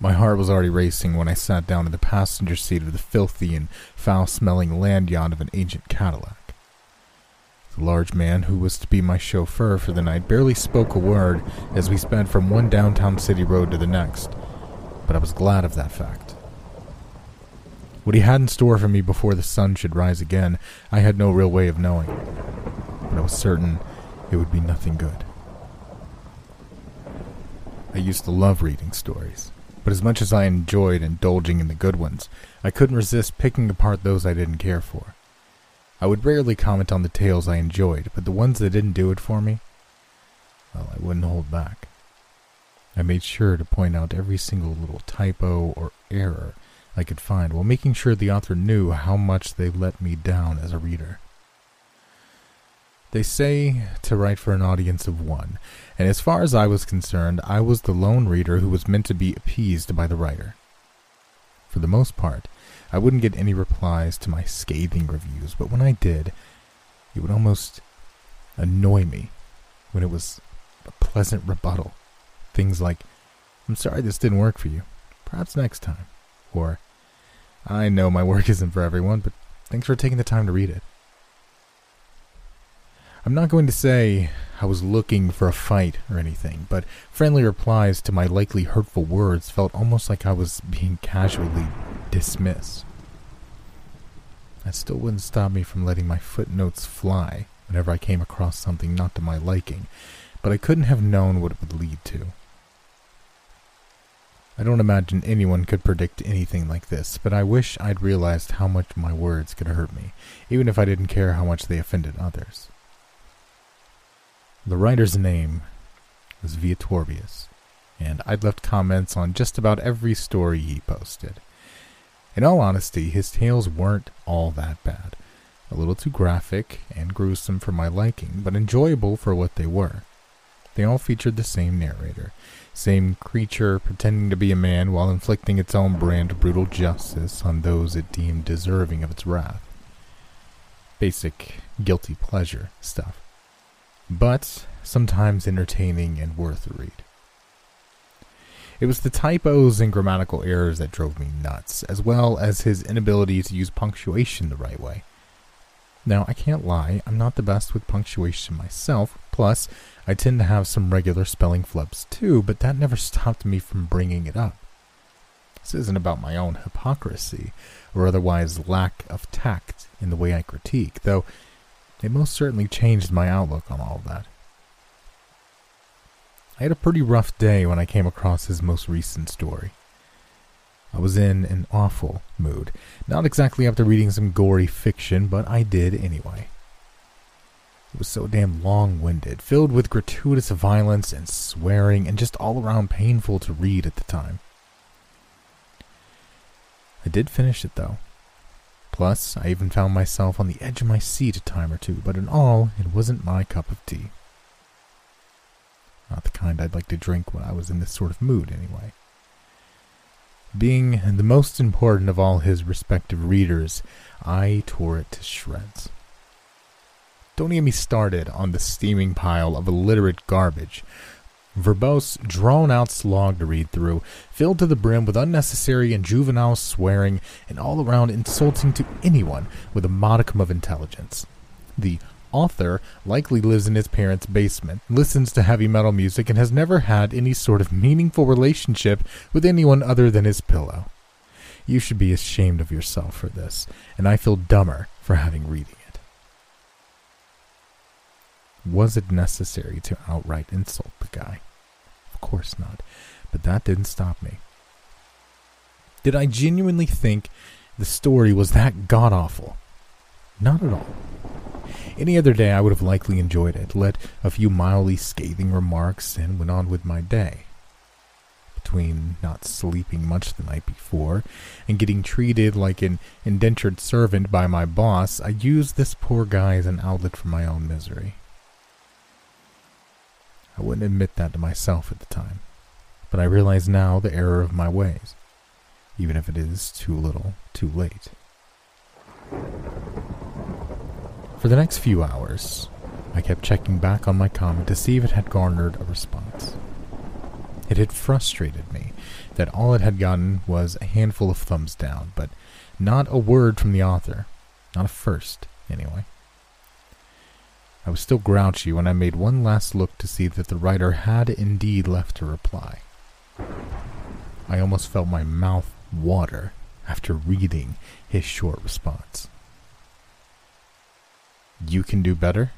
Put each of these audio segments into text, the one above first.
My heart was already racing when I sat down in the passenger seat of the filthy and foul smelling land yacht of an ancient Cadillac. The large man who was to be my chauffeur for the night barely spoke a word as we sped from one downtown city road to the next, but I was glad of that fact. What he had in store for me before the sun should rise again, I had no real way of knowing, but I was certain it would be nothing good. I used to love reading stories but as much as I enjoyed indulging in the good ones, I couldn't resist picking apart those I didn't care for. I would rarely comment on the tales I enjoyed, but the ones that didn't do it for me, well, I wouldn't hold back. I made sure to point out every single little typo or error I could find while making sure the author knew how much they let me down as a reader. They say to write for an audience of one, and as far as I was concerned, I was the lone reader who was meant to be appeased by the writer. For the most part, I wouldn't get any replies to my scathing reviews, but when I did, it would almost annoy me when it was a pleasant rebuttal. Things like, I'm sorry this didn't work for you. Perhaps next time. Or, I know my work isn't for everyone, but thanks for taking the time to read it. I'm not going to say I was looking for a fight or anything, but friendly replies to my likely hurtful words felt almost like I was being casually dismissed. That still wouldn't stop me from letting my footnotes fly whenever I came across something not to my liking, but I couldn't have known what it would lead to. I don't imagine anyone could predict anything like this, but I wish I'd realized how much my words could hurt me, even if I didn't care how much they offended others. The writer's name was Viatorbius, and I'd left comments on just about every story he posted. In all honesty, his tales weren't all that bad. A little too graphic and gruesome for my liking, but enjoyable for what they were. They all featured the same narrator, same creature pretending to be a man while inflicting its own brand of brutal justice on those it deemed deserving of its wrath. Basic guilty pleasure stuff but sometimes entertaining and worth a read. It was the typos and grammatical errors that drove me nuts, as well as his inability to use punctuation the right way. Now, I can't lie, I'm not the best with punctuation myself, plus, I tend to have some regular spelling flubs too, but that never stopped me from bringing it up. This isn't about my own hypocrisy, or otherwise lack of tact in the way I critique, though it most certainly changed my outlook on all of that. I had a pretty rough day when I came across his most recent story. I was in an awful mood, not exactly after reading some gory fiction, but I did anyway. It was so damn long winded, filled with gratuitous violence and swearing, and just all around painful to read at the time. I did finish it though, Plus, I even found myself on the edge of my seat a time or two, but in all, it wasn't my cup of tea. Not the kind I'd like to drink when I was in this sort of mood, anyway. Being the most important of all his respective readers, I tore it to shreds. Don't get me started on the steaming pile of illiterate garbage verbose, drawn out slog to read through, filled to the brim with unnecessary and juvenile swearing, and all around insulting to anyone with a modicum of intelligence. The author likely lives in his parents' basement, listens to heavy metal music, and has never had any sort of meaningful relationship with anyone other than his pillow. You should be ashamed of yourself for this, and I feel dumber for having reading it. Was it necessary to outright insult the guy? Of course not. But that didn't stop me. Did I genuinely think the story was that god awful? Not at all. Any other day, I would have likely enjoyed it, let a few mildly scathing remarks, and went on with my day. Between not sleeping much the night before and getting treated like an indentured servant by my boss, I used this poor guy as an outlet for my own misery. I wouldn't admit that to myself at the time, but I realize now the error of my ways, even if it is too little, too late. For the next few hours, I kept checking back on my comment to see if it had garnered a response. It had frustrated me that all it had gotten was a handful of thumbs down, but not a word from the author. Not a first, anyway. I was still grouchy when I made one last look to see that the writer had indeed left a reply. I almost felt my mouth water after reading his short response. You can do better?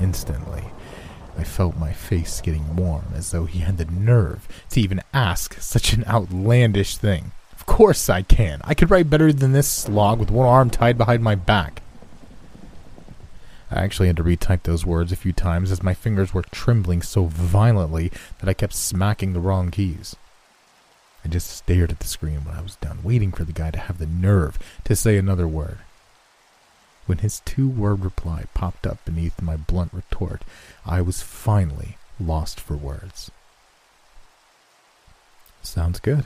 Instantly, I felt my face getting warm as though he had the nerve to even ask such an outlandish thing. Of course I can. I could write better than this slog with one arm tied behind my back. I actually had to retype those words a few times as my fingers were trembling so violently that I kept smacking the wrong keys. I just stared at the screen when I was done, waiting for the guy to have the nerve to say another word. When his two word reply popped up beneath my blunt retort, I was finally lost for words. Sounds good.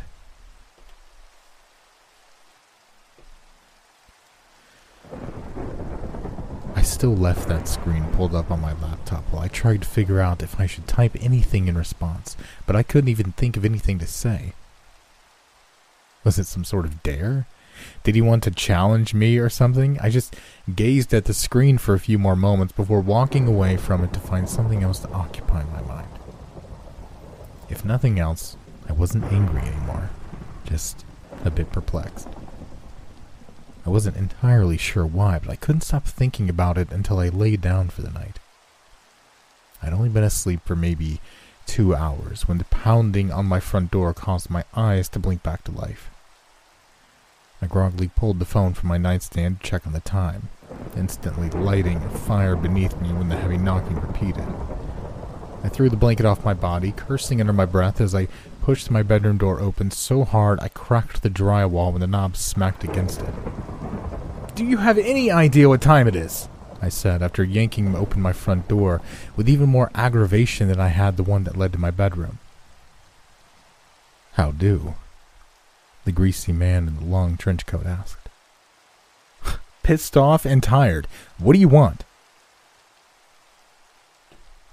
I still left that screen pulled up on my laptop while I tried to figure out if I should type anything in response, but I couldn't even think of anything to say. Was it some sort of dare? Did he want to challenge me or something? I just gazed at the screen for a few more moments before walking away from it to find something else to occupy my mind. If nothing else, I wasn't angry anymore, just a bit perplexed. I wasn't entirely sure why, but I couldn't stop thinking about it until I lay down for the night. I'd only been asleep for maybe two hours when the pounding on my front door caused my eyes to blink back to life. I groggily pulled the phone from my nightstand to check on the time, instantly lighting a fire beneath me when the heavy knocking repeated. I threw the blanket off my body, cursing under my breath as I pushed my bedroom door open so hard I cracked the drywall when the knob smacked against it. Do you have any idea what time it is? I said after yanking open my front door with even more aggravation than I had the one that led to my bedroom. How do? the greasy man in the long trench coat asked. Pissed off and tired. What do you want?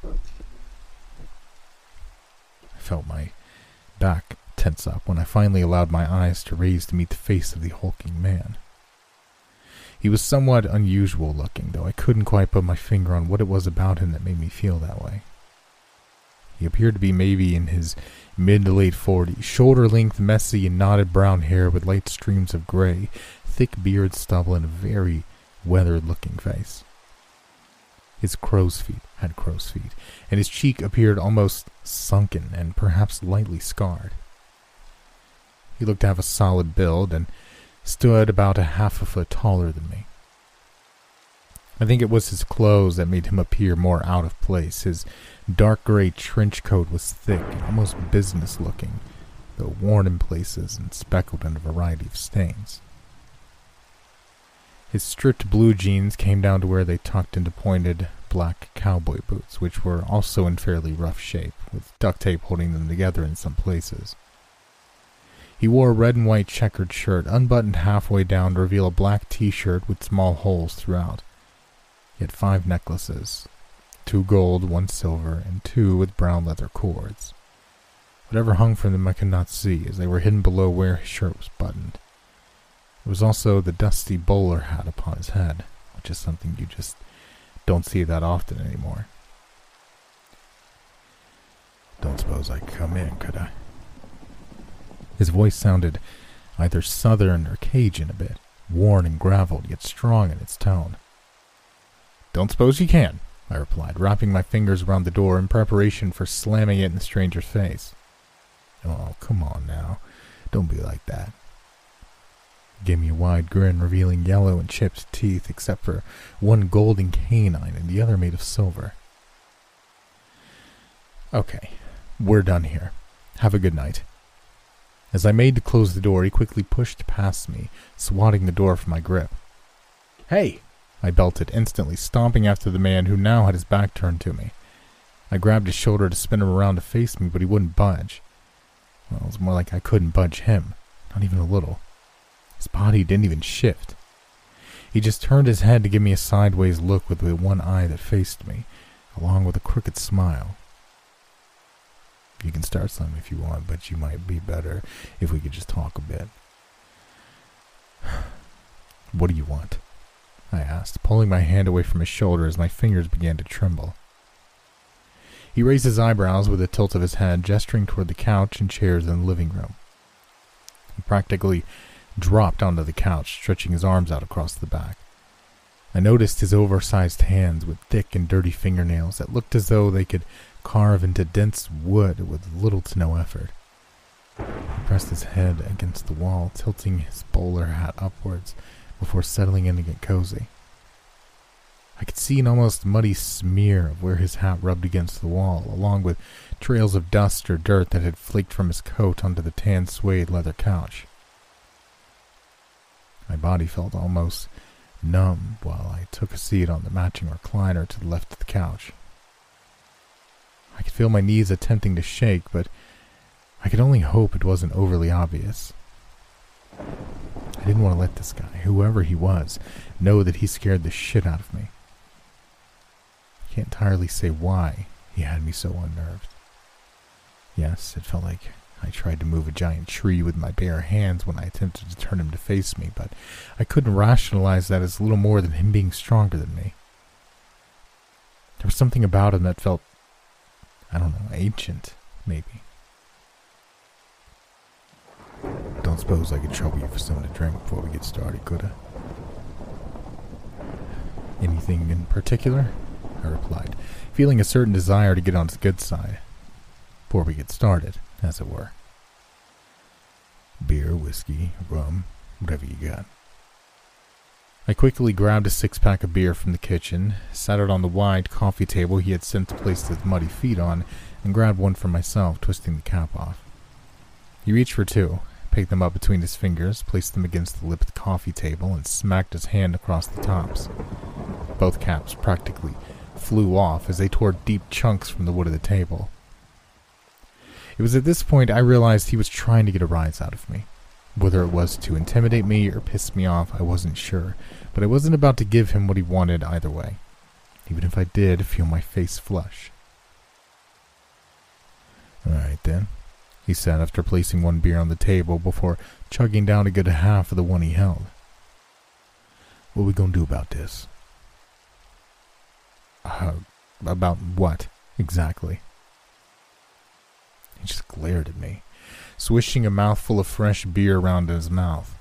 I felt my back tense up when I finally allowed my eyes to raise to meet the face of the hulking man. He was somewhat unusual looking, though I couldn't quite put my finger on what it was about him that made me feel that way. He appeared to be maybe in his mid to late forties, shoulder length, messy, and knotted brown hair with light streams of gray, thick beard stubble, and a very weathered looking face. His crow's feet had crow's feet, and his cheek appeared almost sunken and perhaps lightly scarred. He looked to have a solid build and stood about a half a foot taller than me. I think it was his clothes that made him appear more out of place. His dark gray trench coat was thick and almost business looking, though worn in places and speckled in a variety of stains. His stripped blue jeans came down to where they tucked into pointed black cowboy boots, which were also in fairly rough shape, with duct tape holding them together in some places. He wore a red and white checkered shirt, unbuttoned halfway down to reveal a black t shirt with small holes throughout. He had five necklaces two gold, one silver, and two with brown leather cords. Whatever hung from them I could not see, as they were hidden below where his shirt was buttoned. There was also the dusty bowler hat upon his head, which is something you just don't see that often anymore. Don't suppose I come in, could I? His voice sounded either southern or Cajun a bit, worn and graveled, yet strong in its tone. Don't suppose you can, I replied, wrapping my fingers around the door in preparation for slamming it in the stranger's face. Oh, come on now. Don't be like that. Gave me a wide grin, revealing yellow and chipped teeth, except for one golden canine and the other made of silver. Okay, we're done here. Have a good night. As I made to close the door, he quickly pushed past me, swatting the door from my grip. Hey! I belted, instantly stomping after the man who now had his back turned to me. I grabbed his shoulder to spin him around to face me, but he wouldn't budge. Well, it was more like I couldn't budge him, not even a little. His body didn't even shift. He just turned his head to give me a sideways look with the one eye that faced me, along with a crooked smile. You can start some if you want, but you might be better if we could just talk a bit. What do you want? I asked, pulling my hand away from his shoulder as my fingers began to tremble. He raised his eyebrows with a tilt of his head, gesturing toward the couch and chairs in the living room. He practically dropped onto the couch, stretching his arms out across the back. I noticed his oversized hands with thick and dirty fingernails that looked as though they could carve into dense wood with little to no effort. He pressed his head against the wall, tilting his bowler hat upwards before settling in to get cozy. I could see an almost muddy smear of where his hat rubbed against the wall, along with trails of dust or dirt that had flaked from his coat onto the tan suede leather couch. My body felt almost numb while I took a seat on the matching recliner to the left of the couch. I could feel my knees attempting to shake, but I could only hope it wasn't overly obvious. I didn't want to let this guy, whoever he was, know that he scared the shit out of me I can't entirely say why he had me so unnerved. Yes, it felt like I tried to move a giant tree with my bare hands when I attempted to turn him to face me, but I couldn't rationalize that as little more than him being stronger than me. There was something about him that felt, I don't know, ancient, maybe. Don't suppose I could trouble you for something to drink before we get started, could I? Anything in particular? I replied, feeling a certain desire to get on his good side. Before we get started, as it were. Beer, whiskey, rum, whatever you got. I quickly grabbed a six pack of beer from the kitchen, sat it on the wide coffee table he had sent to place his muddy feet on, and grabbed one for myself, twisting the cap off. He reached for two, picked them up between his fingers, placed them against the lip of the coffee table, and smacked his hand across the tops. Both caps practically flew off as they tore deep chunks from the wood of the table. It was at this point I realized he was trying to get a rise out of me. Whether it was to intimidate me or piss me off, I wasn't sure, but I wasn't about to give him what he wanted either way, even if I did feel my face flush. All right, then, he said after placing one beer on the table before chugging down a good half of the one he held. What we gonna do about this? Uh, about what, exactly? He just glared at me, swishing a mouthful of fresh beer around in his mouth.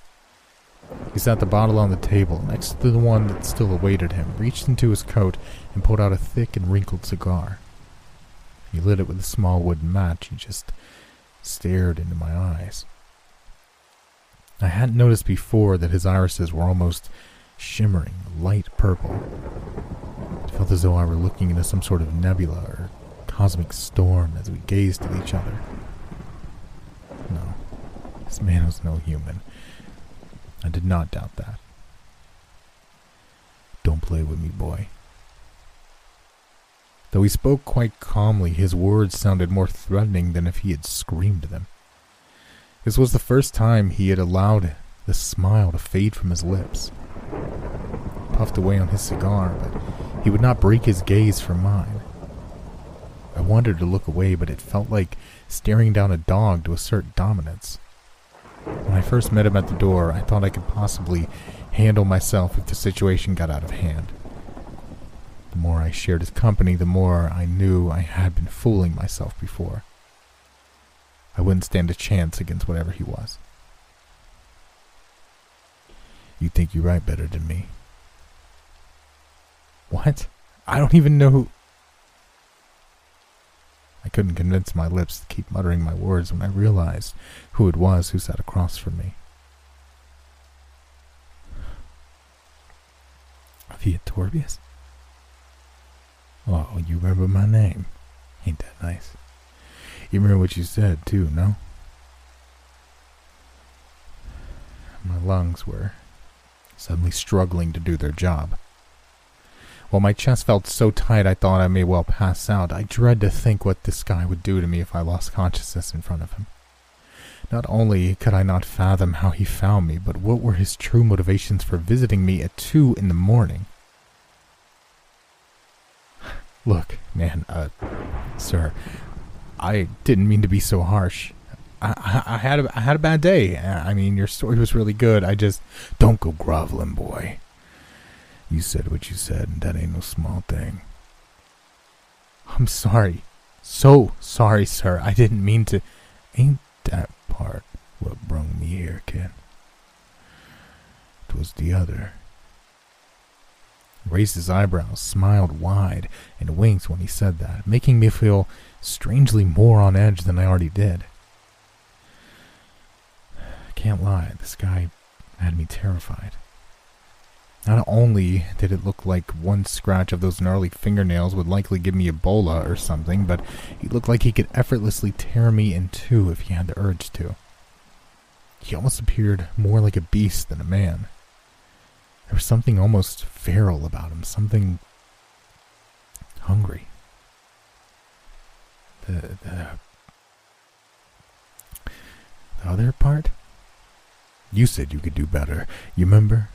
He sat the bottle on the table next to the one that still awaited him, reached into his coat, and pulled out a thick and wrinkled cigar. He lit it with a small wooden match and just stared into my eyes. I hadn't noticed before that his irises were almost shimmering, light purple. It felt as though I were looking into some sort of nebula or cosmic storm as we gazed at each other. No, this man was no human. I did not doubt that. Don't play with me, boy. Though he spoke quite calmly, his words sounded more threatening than if he had screamed them. This was the first time he had allowed the smile to fade from his lips. He puffed away on his cigar, but he would not break his gaze from mine. I wanted to look away, but it felt like staring down a dog to assert dominance. When I first met him at the door, I thought I could possibly handle myself if the situation got out of hand. The more I shared his company, the more I knew I had been fooling myself before. I wouldn't stand a chance against whatever he was. You think you write better than me, what? I don't even know who. I couldn't convince my lips to keep muttering my words when I realized who it was who sat across from me. Viatorbius? Oh, you remember my name. Ain't that nice? You remember what you said, too, no? My lungs were suddenly struggling to do their job. While my chest felt so tight I thought I may well pass out, I dread to think what this guy would do to me if I lost consciousness in front of him. Not only could I not fathom how he found me, but what were his true motivations for visiting me at two in the morning? Look, man, uh, sir, I didn't mean to be so harsh. I, I, I, had a, I had a bad day. I mean, your story was really good. I just don't go groveling, boy. You said what you said, and that ain't no small thing. I'm sorry. So sorry, sir. I didn't mean to. Ain't that part what brung me here, kid? Twas the other. Raised his eyebrows, smiled wide, and winked when he said that, making me feel strangely more on edge than I already did. I can't lie, this guy had me terrified. Not only did it look like one scratch of those gnarly fingernails would likely give me Ebola or something, but he looked like he could effortlessly tear me in two if he had the urge to. He almost appeared more like a beast than a man. There was something almost feral about him, something hungry. The, the, the other part? You said you could do better. You remember?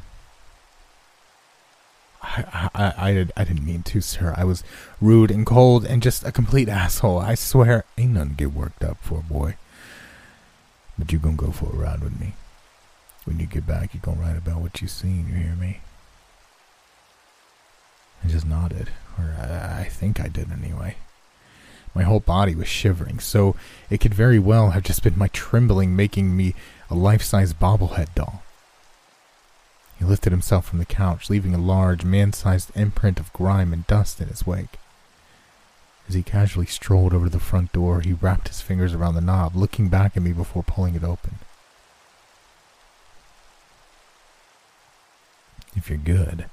I, I, I, I didn't mean to, sir. I was rude and cold and just a complete asshole. I swear, ain't nothing to get worked up for, boy. But you gonna go for a ride with me. When you get back, you gonna write about what you seen, you hear me? I just nodded, or I, I think I did anyway. My whole body was shivering, so it could very well have just been my trembling making me a life-size bobblehead doll. He lifted himself from the couch, leaving a large, man-sized imprint of grime and dust in his wake. As he casually strolled over to the front door, he wrapped his fingers around the knob, looking back at me before pulling it open. If you're good,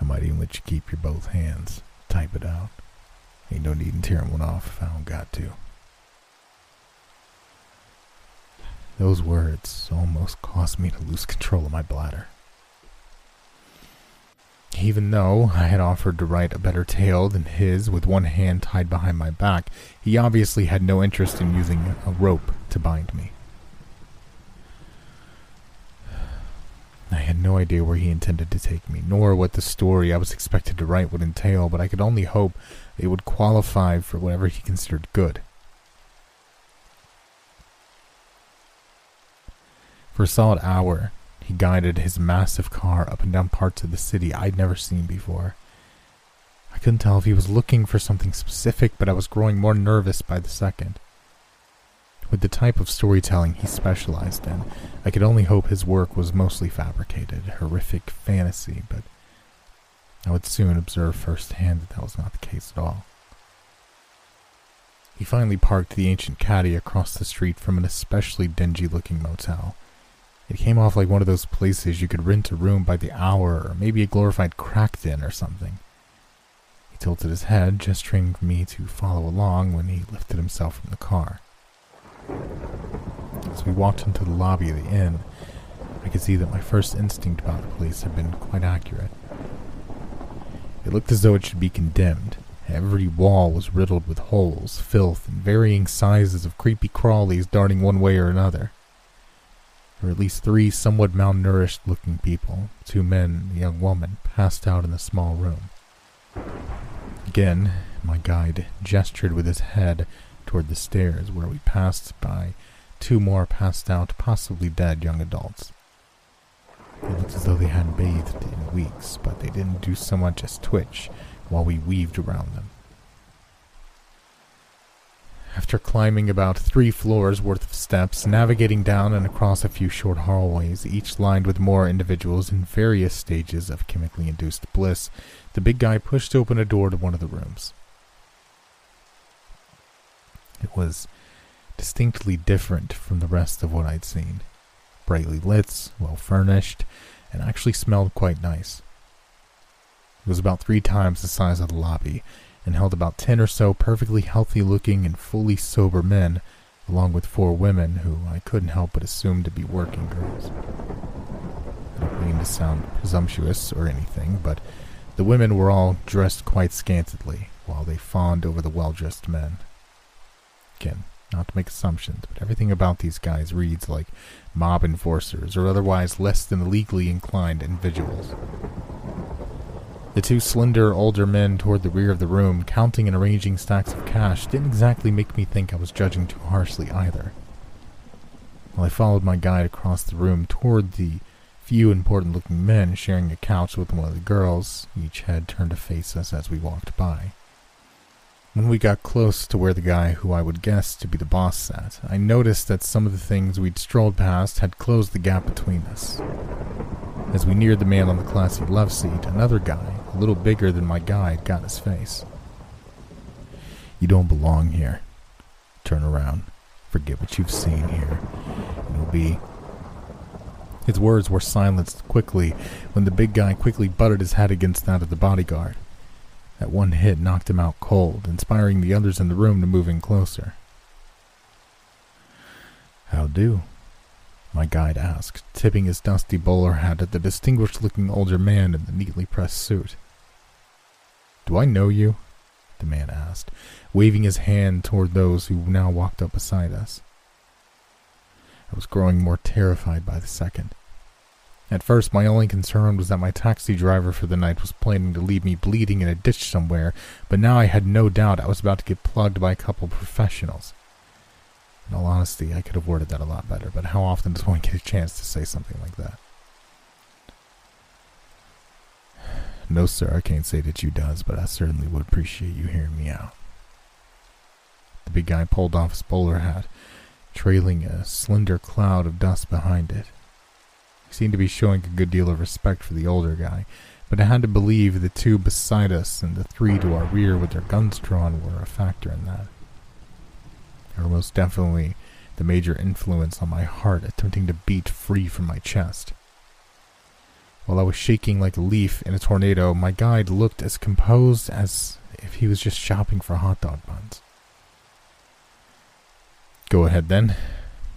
I might even let you keep your both hands. Type it out. Ain't no need in tearing one off if I don't got to. Those words almost caused me to lose control of my bladder. Even though I had offered to write a better tale than his with one hand tied behind my back, he obviously had no interest in using a rope to bind me. I had no idea where he intended to take me, nor what the story I was expected to write would entail, but I could only hope it would qualify for whatever he considered good. For a solid hour, he guided his massive car up and down parts of the city I'd never seen before. I couldn't tell if he was looking for something specific, but I was growing more nervous by the second. With the type of storytelling he specialized in, I could only hope his work was mostly fabricated, horrific fantasy, but I would soon observe firsthand that that was not the case at all. He finally parked the ancient caddy across the street from an especially dingy looking motel. It came off like one of those places you could rent a room by the hour, or maybe a glorified crack den or something. He tilted his head, gesturing for me to follow along when he lifted himself from the car. As we walked into the lobby of the inn, I could see that my first instinct about the place had been quite accurate. It looked as though it should be condemned. Every wall was riddled with holes, filth, and varying sizes of creepy crawlies darting one way or another. Were at least three somewhat malnourished looking people, two men and a young woman, passed out in the small room. Again, my guide gestured with his head toward the stairs, where we passed by two more passed out, possibly dead young adults. They looked as though they hadn't bathed in weeks, but they didn't do so much as twitch while we weaved around them. After climbing about three floors worth of steps, navigating down and across a few short hallways, each lined with more individuals in various stages of chemically induced bliss, the big guy pushed open a door to one of the rooms. It was distinctly different from the rest of what I'd seen. Brightly lit, well furnished, and actually smelled quite nice. It was about three times the size of the lobby and held about ten or so perfectly healthy looking and fully sober men, along with four women who I couldn't help but assume to be working girls. I don't mean to sound presumptuous or anything, but the women were all dressed quite scantily, while they fawned over the well dressed men. Again, not to make assumptions, but everything about these guys reads like mob enforcers or otherwise less than legally inclined individuals. The two slender older men toward the rear of the room, counting and arranging stacks of cash, didn't exactly make me think I was judging too harshly either. While I followed my guide across the room toward the few important looking men sharing a couch with one of the girls, each head turned to face us as we walked by. When we got close to where the guy who I would guess to be the boss sat, I noticed that some of the things we'd strolled past had closed the gap between us. As we neared the man on the classy love seat, another guy, a little bigger than my guide, got his face. You don't belong here. Turn around. Forget what you've seen here. It'll be. His words were silenced quickly when the big guy quickly butted his head against that of the bodyguard. That one hit knocked him out cold, inspiring the others in the room to move in closer. How do? My guide asked, tipping his dusty bowler hat at the distinguished looking older man in the neatly pressed suit. Do I know you? the man asked, waving his hand toward those who now walked up beside us. I was growing more terrified by the second. At first, my only concern was that my taxi driver for the night was planning to leave me bleeding in a ditch somewhere, but now I had no doubt I was about to get plugged by a couple of professionals. In all honesty, I could have worded that a lot better, but how often does one get a chance to say something like that? No, sir, I can't say that you does, but I certainly would appreciate you hearing me out. The big guy pulled off his bowler hat, trailing a slender cloud of dust behind it. He seemed to be showing a good deal of respect for the older guy, but I had to believe the two beside us and the three to our rear with their guns drawn were a factor in that. Were most definitely the major influence on my heart attempting to beat free from my chest. While I was shaking like a leaf in a tornado, my guide looked as composed as if he was just shopping for hot dog buns. Go ahead then.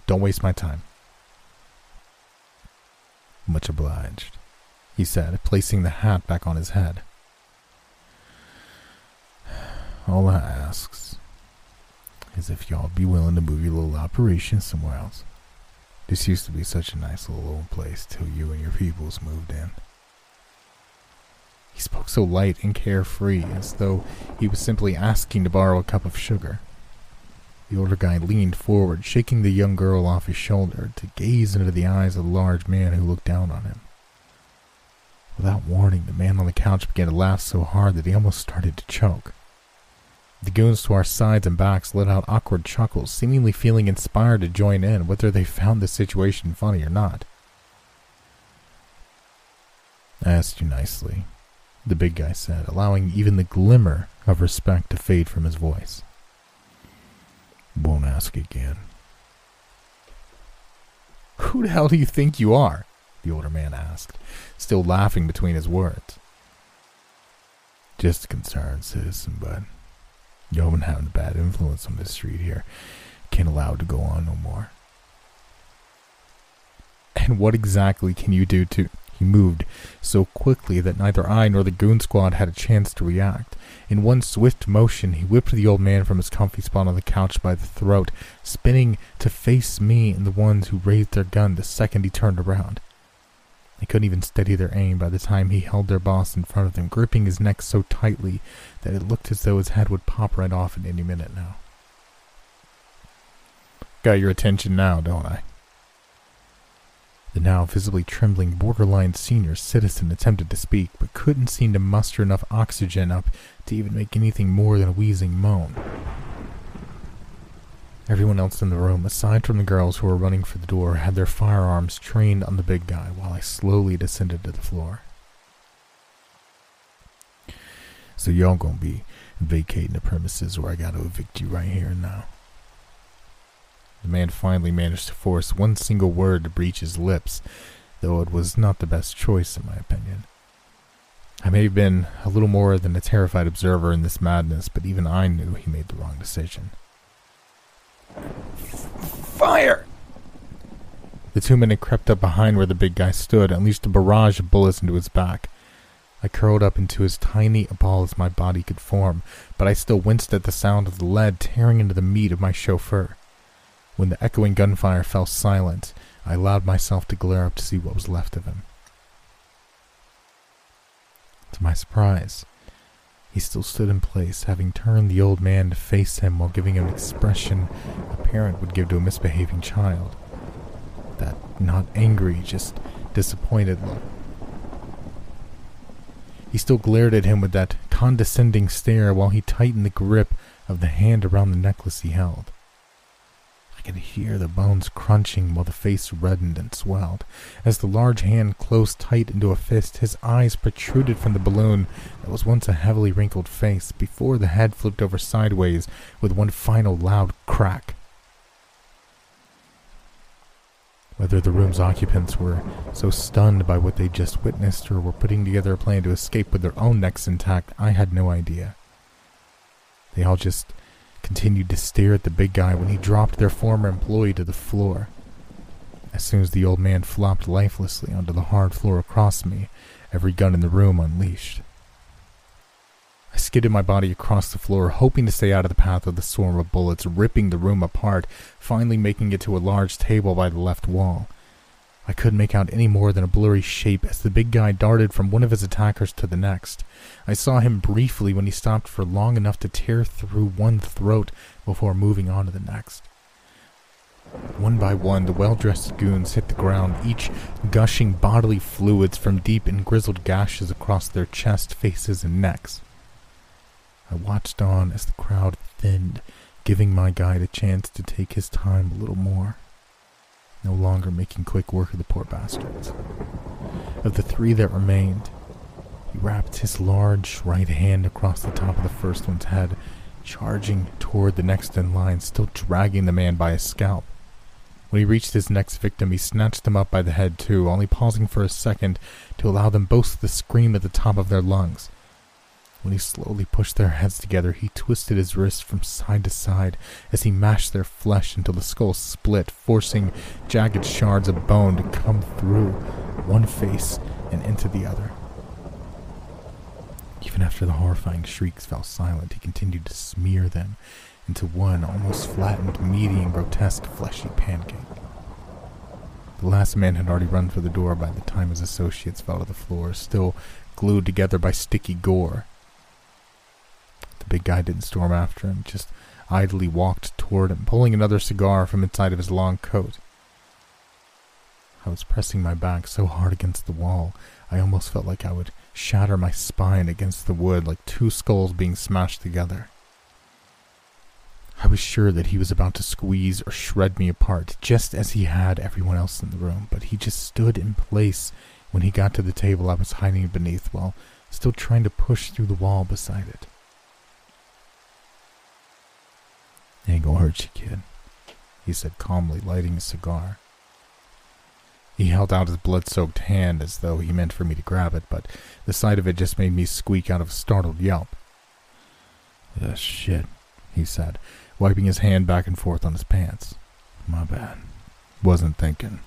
Don't waste my time. Much obliged, he said, placing the hat back on his head. All I asks is if y'all be willing to move your little operation somewhere else. This used to be such a nice little old place till you and your peoples moved in. He spoke so light and carefree, as though he was simply asking to borrow a cup of sugar. The older guy leaned forward, shaking the young girl off his shoulder to gaze into the eyes of the large man who looked down on him. Without warning, the man on the couch began to laugh so hard that he almost started to choke. The goons to our sides and backs let out awkward chuckles, seemingly feeling inspired to join in, whether they found the situation funny or not. I asked you nicely, the big guy said, allowing even the glimmer of respect to fade from his voice. Won't ask again. Who the hell do you think you are? the older man asked, still laughing between his words. Just a concerned citizen, but you been having a bad influence on this street here. Can't allow it to go on no more. And what exactly can you do to he moved so quickly that neither I nor the goon squad had a chance to react. In one swift motion, he whipped the old man from his comfy spot on the couch by the throat, spinning to face me and the ones who raised their gun the second he turned around. They couldn't even steady their aim by the time he held their boss in front of them, gripping his neck so tightly that it looked as though his head would pop right off at any minute now. Got your attention now, don't I? The now visibly trembling borderline senior citizen attempted to speak, but couldn't seem to muster enough oxygen up to even make anything more than a wheezing moan. Everyone else in the room, aside from the girls who were running for the door, had their firearms trained on the big guy while I slowly descended to the floor. So y'all gonna be vacating the premises or I gotta evict you right here and now. The man finally managed to force one single word to breach his lips, though it was not the best choice, in my opinion. I may have been a little more than a terrified observer in this madness, but even I knew he made the wrong decision. Fire! The two men had crept up behind where the big guy stood, and unleashed a barrage of bullets into his back. I curled up into as tiny a ball as my body could form, but I still winced at the sound of the lead tearing into the meat of my chauffeur. When the echoing gunfire fell silent, I allowed myself to glare up to see what was left of him. To my surprise, he still stood in place, having turned the old man to face him while giving him an expression a parent would give to a misbehaving child. That not angry, just disappointed look. He still glared at him with that condescending stare while he tightened the grip of the hand around the necklace he held. Could hear the bones crunching while the face reddened and swelled. As the large hand closed tight into a fist, his eyes protruded from the balloon that was once a heavily wrinkled face before the head flipped over sideways with one final loud crack. Whether the room's occupants were so stunned by what they'd just witnessed or were putting together a plan to escape with their own necks intact, I had no idea. They all just continued to stare at the big guy when he dropped their former employee to the floor. As soon as the old man flopped lifelessly onto the hard floor across me, every gun in the room unleashed. I skidded my body across the floor, hoping to stay out of the path of the swarm of bullets, ripping the room apart, finally making it to a large table by the left wall. I couldn't make out any more than a blurry shape as the big guy darted from one of his attackers to the next. I saw him briefly when he stopped for long enough to tear through one throat before moving on to the next. One by one, the well dressed goons hit the ground, each gushing bodily fluids from deep and grizzled gashes across their chest, faces, and necks. I watched on as the crowd thinned, giving my guide a chance to take his time a little more. No longer making quick work of the poor bastards. Of the three that remained, he wrapped his large right hand across the top of the first one's head, charging toward the next in line, still dragging the man by his scalp. When he reached his next victim, he snatched him up by the head too, only pausing for a second to allow them both to scream at the top of their lungs. When he slowly pushed their heads together, he twisted his wrists from side to side as he mashed their flesh until the skull split, forcing jagged shards of bone to come through one face and into the other. Even after the horrifying shrieks fell silent, he continued to smear them into one almost flattened, meaty, and grotesque fleshy pancake. The last man had already run for the door by the time his associates fell to the floor, still glued together by sticky gore. The big guy didn't storm after him, just idly walked toward him, pulling another cigar from inside of his long coat. I was pressing my back so hard against the wall, I almost felt like I would shatter my spine against the wood like two skulls being smashed together. I was sure that he was about to squeeze or shred me apart, just as he had everyone else in the room, but he just stood in place when he got to the table I was hiding beneath while still trying to push through the wall beside it. Ain't gonna hurt you, kid, he said calmly, lighting a cigar. He held out his blood soaked hand as though he meant for me to grab it, but the sight of it just made me squeak out of a startled yelp. The shit, he said, wiping his hand back and forth on his pants. My bad. Wasn't thinking.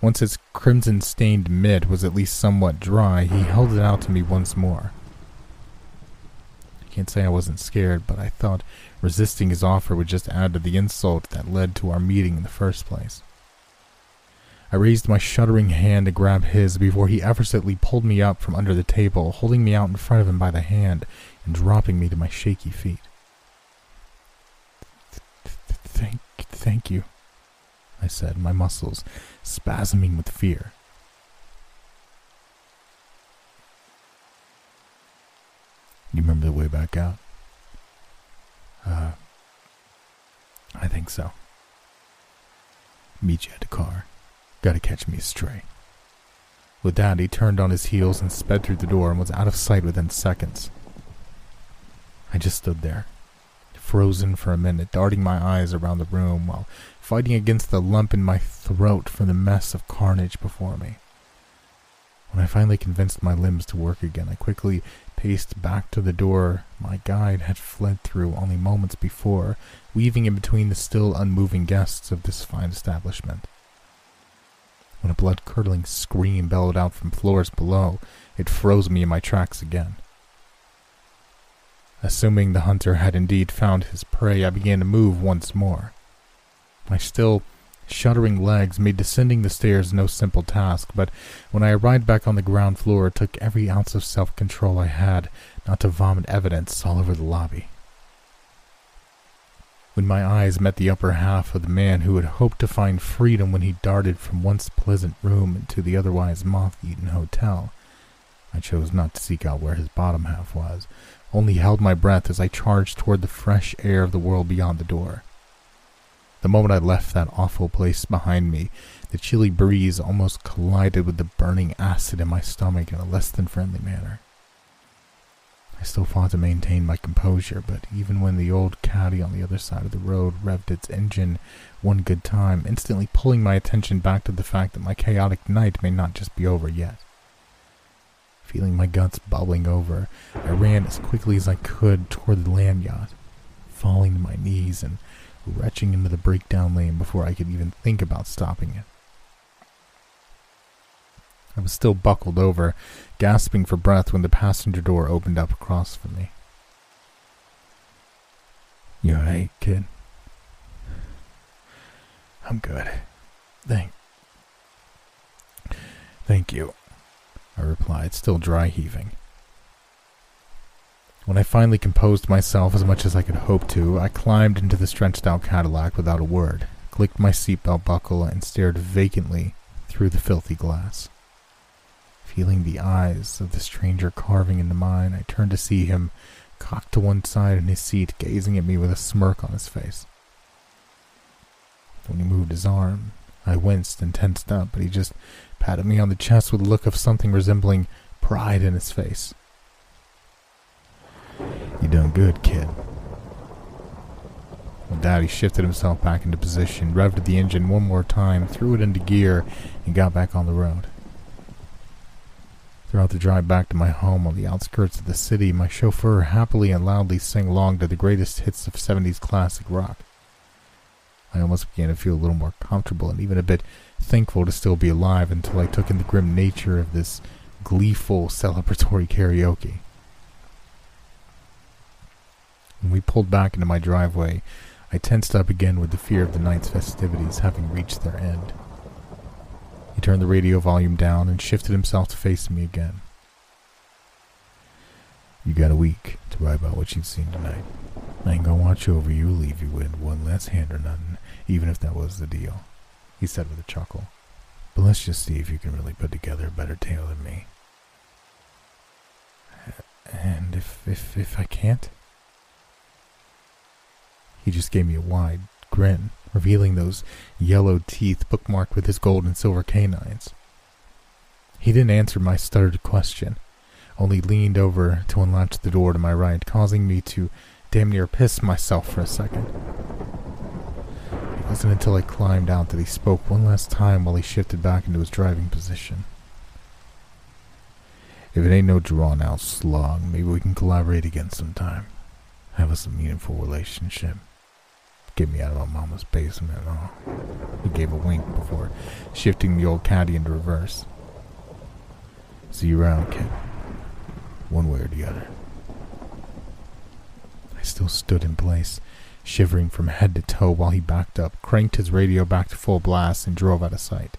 Once his crimson stained mitt was at least somewhat dry, he held it out to me once more. Can't say I wasn't scared, but I thought resisting his offer would just add to the insult that led to our meeting in the first place. I raised my shuddering hand to grab his before he effortlessly pulled me up from under the table, holding me out in front of him by the hand and dropping me to my shaky feet. Thank, thank you, I said, my muscles spasming with fear. You remember the way back out? Uh, I think so. Meet you at the car. Gotta catch me a stray. With that, he turned on his heels and sped through the door and was out of sight within seconds. I just stood there, frozen for a minute, darting my eyes around the room while fighting against the lump in my throat from the mess of carnage before me. When I finally convinced my limbs to work again, I quickly paced back to the door my guide had fled through only moments before, weaving in between the still unmoving guests of this fine establishment. When a blood curdling scream bellowed out from floors below, it froze me in my tracks again. Assuming the hunter had indeed found his prey, I began to move once more. My still shuddering legs made descending the stairs no simple task, but when I arrived back on the ground floor, it took every ounce of self control I had not to vomit evidence all over the lobby. When my eyes met the upper half of the man who had hoped to find freedom when he darted from once pleasant room into the otherwise moth eaten hotel, I chose not to seek out where his bottom half was, only held my breath as I charged toward the fresh air of the world beyond the door. The moment I left that awful place behind me, the chilly breeze almost collided with the burning acid in my stomach in a less than friendly manner. I still fought to maintain my composure, but even when the old caddy on the other side of the road revved its engine one good time, instantly pulling my attention back to the fact that my chaotic night may not just be over yet. Feeling my guts bubbling over, I ran as quickly as I could toward the land yacht, falling to my knees and retching into the breakdown lane before I could even think about stopping it. I was still buckled over, gasping for breath when the passenger door opened up across from me. You alright, kid? I'm good. Thank. Thank you, I replied, still dry heaving. When I finally composed myself as much as I could hope to, I climbed into the stretched out Cadillac without a word, clicked my seatbelt buckle, and stared vacantly through the filthy glass. Feeling the eyes of the stranger carving into mine, I turned to see him cocked to one side in his seat, gazing at me with a smirk on his face. When he moved his arm, I winced and tensed up, but he just patted me on the chest with a look of something resembling pride in his face. You done good, kid. Daddy shifted himself back into position, revved the engine one more time, threw it into gear, and got back on the road. Throughout the drive back to my home on the outskirts of the city, my chauffeur happily and loudly sang along to the greatest hits of 70s classic rock. I almost began to feel a little more comfortable and even a bit thankful to still be alive until I took in the grim nature of this gleeful celebratory karaoke. When we pulled back into my driveway, I tensed up again with the fear of the night's festivities having reached their end. He turned the radio volume down and shifted himself to face me again. You got a week to write about what you've seen tonight. I ain't gonna watch over you, leave you with one less hand or nothing, even if that was the deal, he said with a chuckle. But let's just see if you can really put together a better tale than me. And if if if I can't? He just gave me a wide grin, revealing those yellow teeth bookmarked with his gold and silver canines. He didn't answer my stuttered question, only leaned over to unlatch the door to my right, causing me to damn near piss myself for a second. It wasn't until I climbed out that he spoke one last time while he shifted back into his driving position. If it ain't no drawn out slog, maybe we can collaborate again sometime. Have us a meaningful relationship get me out of my mama's basement. Oh. He gave a wink before shifting the old caddy into reverse. See you around, kid. One way or the other. I still stood in place, shivering from head to toe while he backed up, cranked his radio back to full blast, and drove out of sight.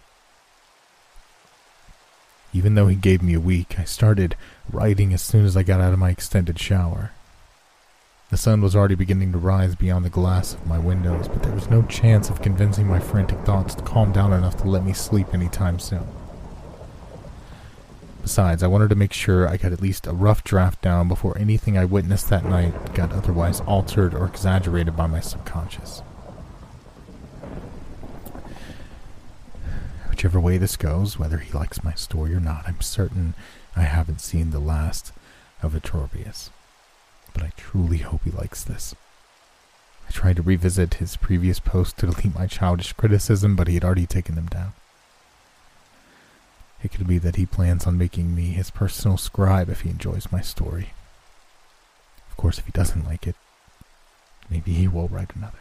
Even though he gave me a week, I started writing as soon as I got out of my extended shower. The sun was already beginning to rise beyond the glass of my windows, but there was no chance of convincing my frantic thoughts to calm down enough to let me sleep any time soon. Besides, I wanted to make sure I got at least a rough draft down before anything I witnessed that night got otherwise altered or exaggerated by my subconscious. Whichever way this goes, whether he likes my story or not, I'm certain I haven't seen the last of Etorbius but I truly hope he likes this. I tried to revisit his previous posts to delete my childish criticism, but he had already taken them down. It could be that he plans on making me his personal scribe if he enjoys my story. Of course, if he doesn't like it, maybe he will write another.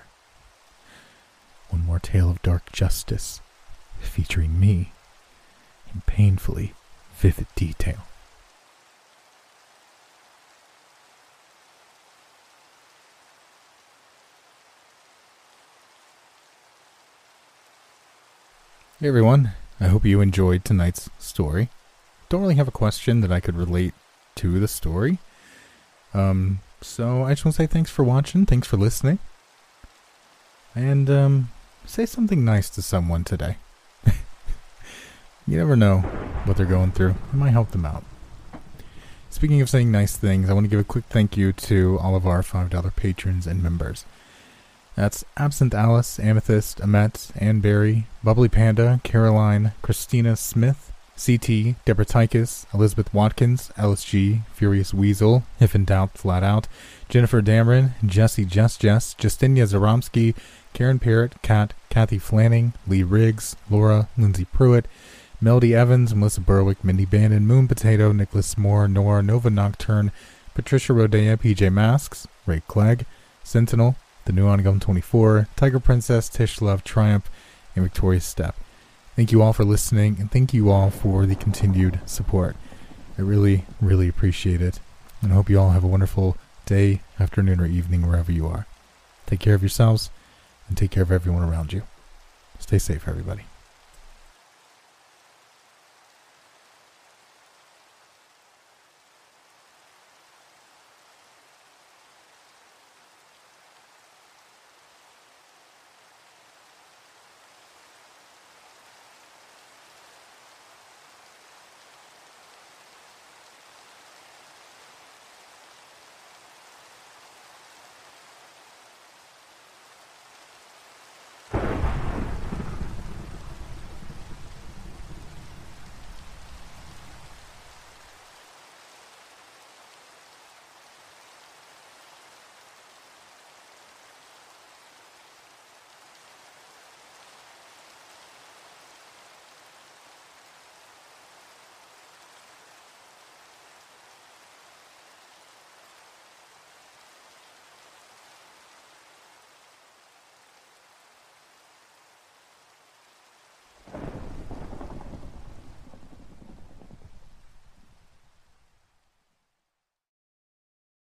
One more tale of dark justice, featuring me in painfully vivid detail. Hey everyone, I hope you enjoyed tonight's story. Don't really have a question that I could relate to the story. Um, so I just want to say thanks for watching, thanks for listening. And um, say something nice to someone today. you never know what they're going through. It might help them out. Speaking of saying nice things, I want to give a quick thank you to all of our $5 patrons and members. That's Absinthe Alice, Amethyst, Amet, Ann Berry, Bubbly Panda, Caroline, Christina Smith, CT, Deborah Tykus, Elizabeth Watkins, LSG, Furious Weasel, If in Doubt, Flat Out, Jennifer Dameron, Jesse Just Jess, Justinia Zaromsky, Karen Parrott, Kat, Kathy Flanning, Lee Riggs, Laura, Lindsay Pruitt, Melody Evans, Melissa Berwick, Mindy Bannon, Moon Potato, Nicholas Moore, Nora, Nova Nocturne, Patricia Rodea, PJ Masks, Ray Clegg, Sentinel, the new on 24, Tiger Princess, Tish Love, Triumph, and Victoria's Step. Thank you all for listening, and thank you all for the continued support. I really, really appreciate it, and I hope you all have a wonderful day, afternoon, or evening wherever you are. Take care of yourselves, and take care of everyone around you. Stay safe, everybody.